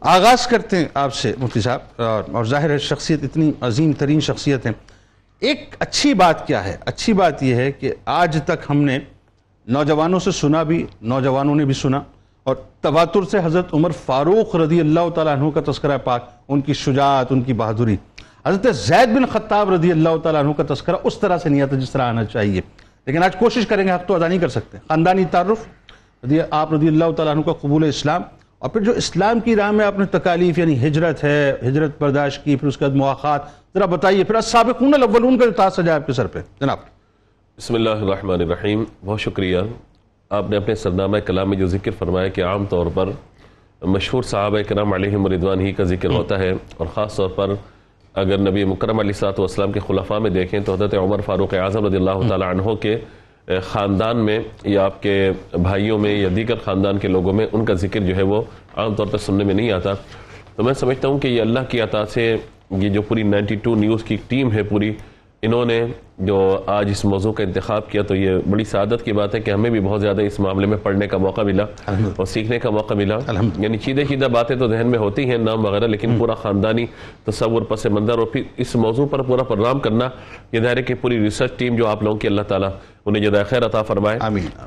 آغاز کرتے ہیں آپ سے، مفتی صاحب، اور ظاہر ہے شخصیت اتنی عظیم ترین شخصیت ہے ایک اچھی بات کیا ہے؟ اچھی بات یہ ہے کہ آج تک ہم نے نوجوانوں سے سنا بھی، نوجوانوں نے بھی سنا، اور تواتر سے حضرت عمر فاروق رضی اللہ تعالیٰ عنہ کا تذکرہ پاک، ان کی شجاعت، ان کی بہادری۔ حضرت زید بن خطاب رضی اللہ تعالیٰ عنہ کا تذکرہ اس طرح سے نہیں آتا جس طرح آنا چاہیے۔ لیکن آج کوشش کریں گے، حق تو ادا نہیں کر سکتے۔ خاندانی تعارف آپ رضی اللہ تعالیٰ عنہ کا قبول اسلام اور پھر جو اسلام کی راہ میں آپ نے تکالیف یعنی ہجرت ہے، ہجرت برداشت کی، پھر اس کے بعد مواقعات ذرا بتائیے، پھر السابقون الاولون کا جو تاج سجا آپ کے سر پہ؟ جناب۔ بسم اللہ الرحمن الرحیم۔ بہت شکریہ۔ آپ نے اپنے سرنامہ کلام میں جو ذکر فرمایا کہ عام طور پر مشہور صحابہ کرام علیہ مردوان ہی کا ذکر ہوتا ہے، اور خاص طور پر اگر نبی مکرم علیہ صلاحت والسلام کے خلفاء میں دیکھیں تو حضرت عمر فاروق اعظم رضی اللہ تعالی عنہ کے خاندان میں یا آپ کے بھائیوں میں یا دیگر خاندان کے لوگوں میں ان کا ذکر جو ہے وہ عام طور پر سننے میں نہیں آتا۔ تو میں سمجھتا ہوں کہ یہ اللہ کی عطا سے یہ جو پوری نائنٹی ٹو نیوز کی ٹیم ہے پوری انہوں نے جو آج اس موضوع کا انتخاب کیا تو یہ بڑی سعادت کی بات ہے کہ ہمیں بھی بہت زیادہ اس معاملے میں پڑھنے کا موقع ملا اور سیکھنے کا موقع ملا۔ یعنی چیدہ چیدہ باتیں تو ذہن میں ہوتی ہیں نام وغیرہ لیکن پورا خاندانی تصور پس منظر اور پھر اس موضوع پر پورا پروگرام کرنا یہ ظاہر ہے کہ پوری ریسرچ ٹیم جو آپ لوگوں کی اللہ تعالیٰ انہیں جدہ خیر عطا فرمائے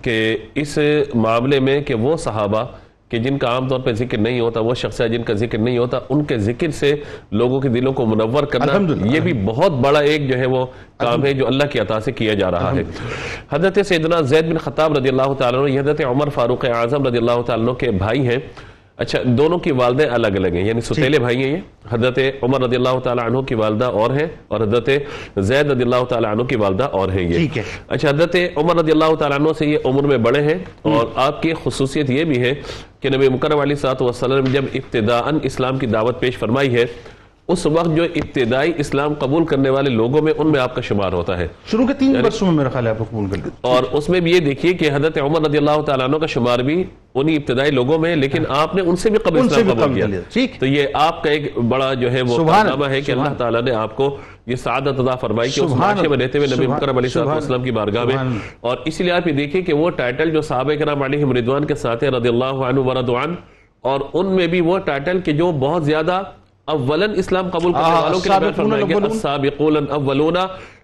کہ اس معاملے میں کہ وہ صحابہ کہ جن کا عام طور پہ ذکر نہیں ہوتا وہ شخص ہے جن کا ذکر نہیں ہوتا ان کے ذکر سے لوگوں کے دلوں کو منور کرنا یہ بھی بہت بڑا ایک جو ہے وہ کام ہے جو اللہ کی عطا سے کیا جا رہا ہے۔ حضرت سیدنا زید بن خطاب رضی اللہ تعالیٰ عنہ حضرت عمر فاروق اعظم رضی اللہ تعالیٰ عنہ کے بھائی ہیں۔ اچھا دونوں کی والدیں الگ الگ ہیں یعنی ستیلے بھائی ہیں یہ حضرت عمر رضی اللہ تعالیٰ عنہ کی والدہ اور ہیں اور حضرت زید رضی اللہ تعالیٰ عنہ کی والدہ اور ہیں یہ۔ اچھا حضرت عمر رضی اللہ تعالیٰ عنہ سے یہ عمر میں بڑے ہیں اور آپ کی خصوصیت یہ بھی ہے کہ نبی مکرم علیہ صاحب وسلم جب ابتداءً اسلام کی دعوت پیش فرمائی ہے اس وقت جو ابتدائی اسلام قبول کرنے والے لوگوں میں ان میں آپ کا شمار ہوتا ہے۔ شروع کے تین یعنی برسوں میں میرا خیال ہے آپ قبول کر اور اس میں بھی یہ دیکھیے کہ حضرت عمر رضی اللہ تعالیٰ عنہ کا شمار بھی انہی ابتدائی لوگوں میں لیکن آپ نے ان سے بھی قبل اسلام قبول کیا۔ تو یہ آپ کا ایک بڑا جو ہے وہ کارنامہ ہے کہ اللہ تعالیٰ نے آپ کو یہ سعادت عطا فرمائی کہ اس معاشے میں رہتے ہوئے نبی مکرم علیہ السلام کی بارگاہ میں۔ اور اسی لیے آپ یہ دیکھیں کہ وہ ٹائٹل جو صحابہ کرام علیہ مردوان کے ساتھ رضی اللہ عنہ ورضوان اور ان میں بھی وہ ٹائٹل کہ جو بہت زیادہ اولن اسلام قبول کرنے والوں کے لیے فرمائیں گے السابقون الاولون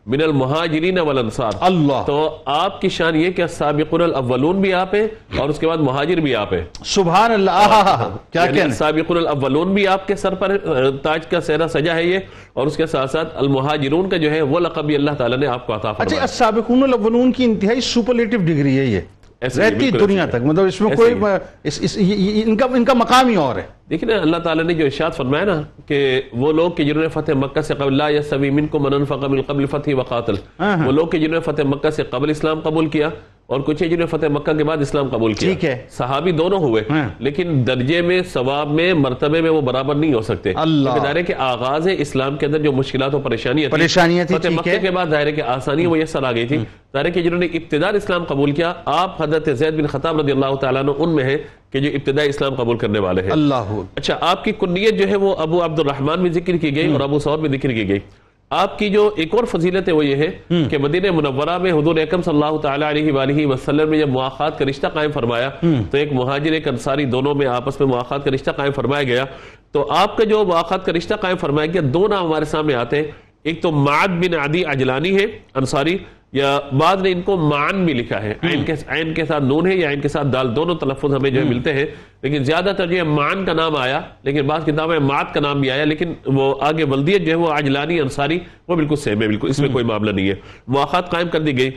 من المہاجرین والانصار۔ اللہ۔ تو آپ کی شان یہ کہ السابقون الاولون بھی آپ ہیں اور اس کے بعد مہاجر بھی آپ ہیں۔ سبحان اللہ۔ کیا یعنی السابقون الاولون بھی آپ کے سر پر تاج کا سہرہ سجا ہے یہ اور اس کے ساتھ ساتھ المہاجرون کا جو ہے وہ لقب بھی اللہ تعالیٰ نے آپ کو عطا فرمایا۔ اچھا السابقون الاولون کی انتہائی سپرلیٹو ڈگری ہے یہ۔ رہتی دنیا تک مطلب اس میں کوئی ان کا مقام ہی اور ہے۔ دیکھیں اللہ تعالیٰ نے جو ارشاد فرمایا نا کہ وہ لوگ کہ جنہوں نے فتح مکہ سے قبل لا یسوی منکم من انفق من قبل فتح وقاتل۔ ہاں، ہاں۔ وہ لوگ کہ جنہوں نے فتح مکہ سے قبل اسلام قبول کیا اور کچھ جنہوں نے فتح مکہ کے بعد اسلام قبول کیا۔ ہے۔ صحابی دونوں ہوئے ہاں۔ لیکن درجے میں ثواب میں مرتبے میں وہ برابر نہیں ہو سکتے۔ ہے کہ آغاز اسلام کے اندر جو مشکلات و پریشانیاں پریشانیاں فتح مکہ کے بعد ظاہر ہے کہ آسانی وہ یہ سر آ گئی تھی۔ ظاہر ہے کہ جنہوں نے ابتدار اسلام قبول کیا آپ حضرت زید بن خطاب رضی اللہ تعالیٰ عنہ ان میں ہیں کہ جو ابتدائی اسلام قبول کرنے والے ہیں۔ اللہ۔ اچھا آپ کی کنیت جو ہے وہ ابو عبد الرحمن میں ذکر کی گئی اور ابو سعود میں ذکر کی گئی۔ آپ کی جو ایک اور فضیلت ہے وہ یہ ہے کہ مدینہ منورہ میں حضور اکم صلی اللہ تعالیٰ علیہ وآلہ وسلم میں جب مواقعات کا رشتہ قائم فرمایا تو ایک مہاجر ایک انصاری دونوں میں آپس میں مواقعات کا رشتہ قائم فرمایا گیا۔ تو آپ کا جو مواقعات کا رشتہ قائم فرمایا گیا دو نام ہمارے سامنے آتے ہیں۔ ایک تو معد بن عدی عجلانی ہے انصاری یا بعد نے ان کو مان بھی لکھا ہے۔ عین کے ساتھ نون ہے یا عین کے ساتھ دال دونوں تلفظ ہمیں جو ملتے ہیں۔ لیکن زیادہ تر جو ہے مان کا نام آیا لیکن بعض کتابیں مات کا نام بھی آیا لیکن وہ آگے بلدیت جو ہے وہ عجلانی انصاری وہ بالکل سیم ہے بالکل اس میں کوئی معاملہ نہیں ہے۔ مواقع قائم کر دی گئی۔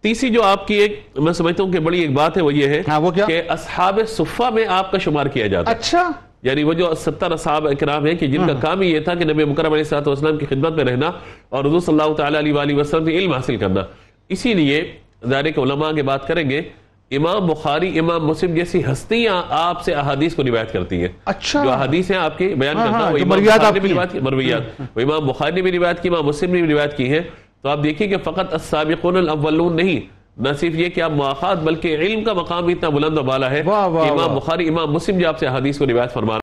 تیسری جو آپ کی ایک میں سمجھتا ہوں کہ بڑی ایک بات ہے وہ یہ ہے ہاں، کہ اصحاب صفہ میں آپ کا شمار کیا جاتا ہے۔ اچھا۔ یعنی وہ جو ستر اصحاب اکرام ہیں کہ جن کا ہاں۔ کام ہی یہ تھا کہ نبی مکرم علیہ السلام کی خدمت میں رہنا اور حضور صلی اللہ تعالیٰ علیہ وسلم کی علم حاصل کرنا۔ اسی لیے ظاہر کے علماء کی بات کریں گے امام بخاری امام مسلم جیسی ہستیاں آپ سے احادیث کو روایت کرتی ہیں۔ اچھا۔ جو احادیث ہیں آپ کی بیان ہاں، کرنا ہاں، وہ امام بخاری نے بھی روایت کی مرویات۔ وہ امام بخاری نے بھی روایت کی امام مسلم نے بھی روایت کی ہیں تو آپ دیکھیں کہ فقط السابقون الاولون نہیں نہ صرف یہ کہ آپ مواقعات بلکہ علم کا مقام اتنا بلند و بالا ہے امام بخاری امام مسلم جو آپ سے حدیث کو روایت فرما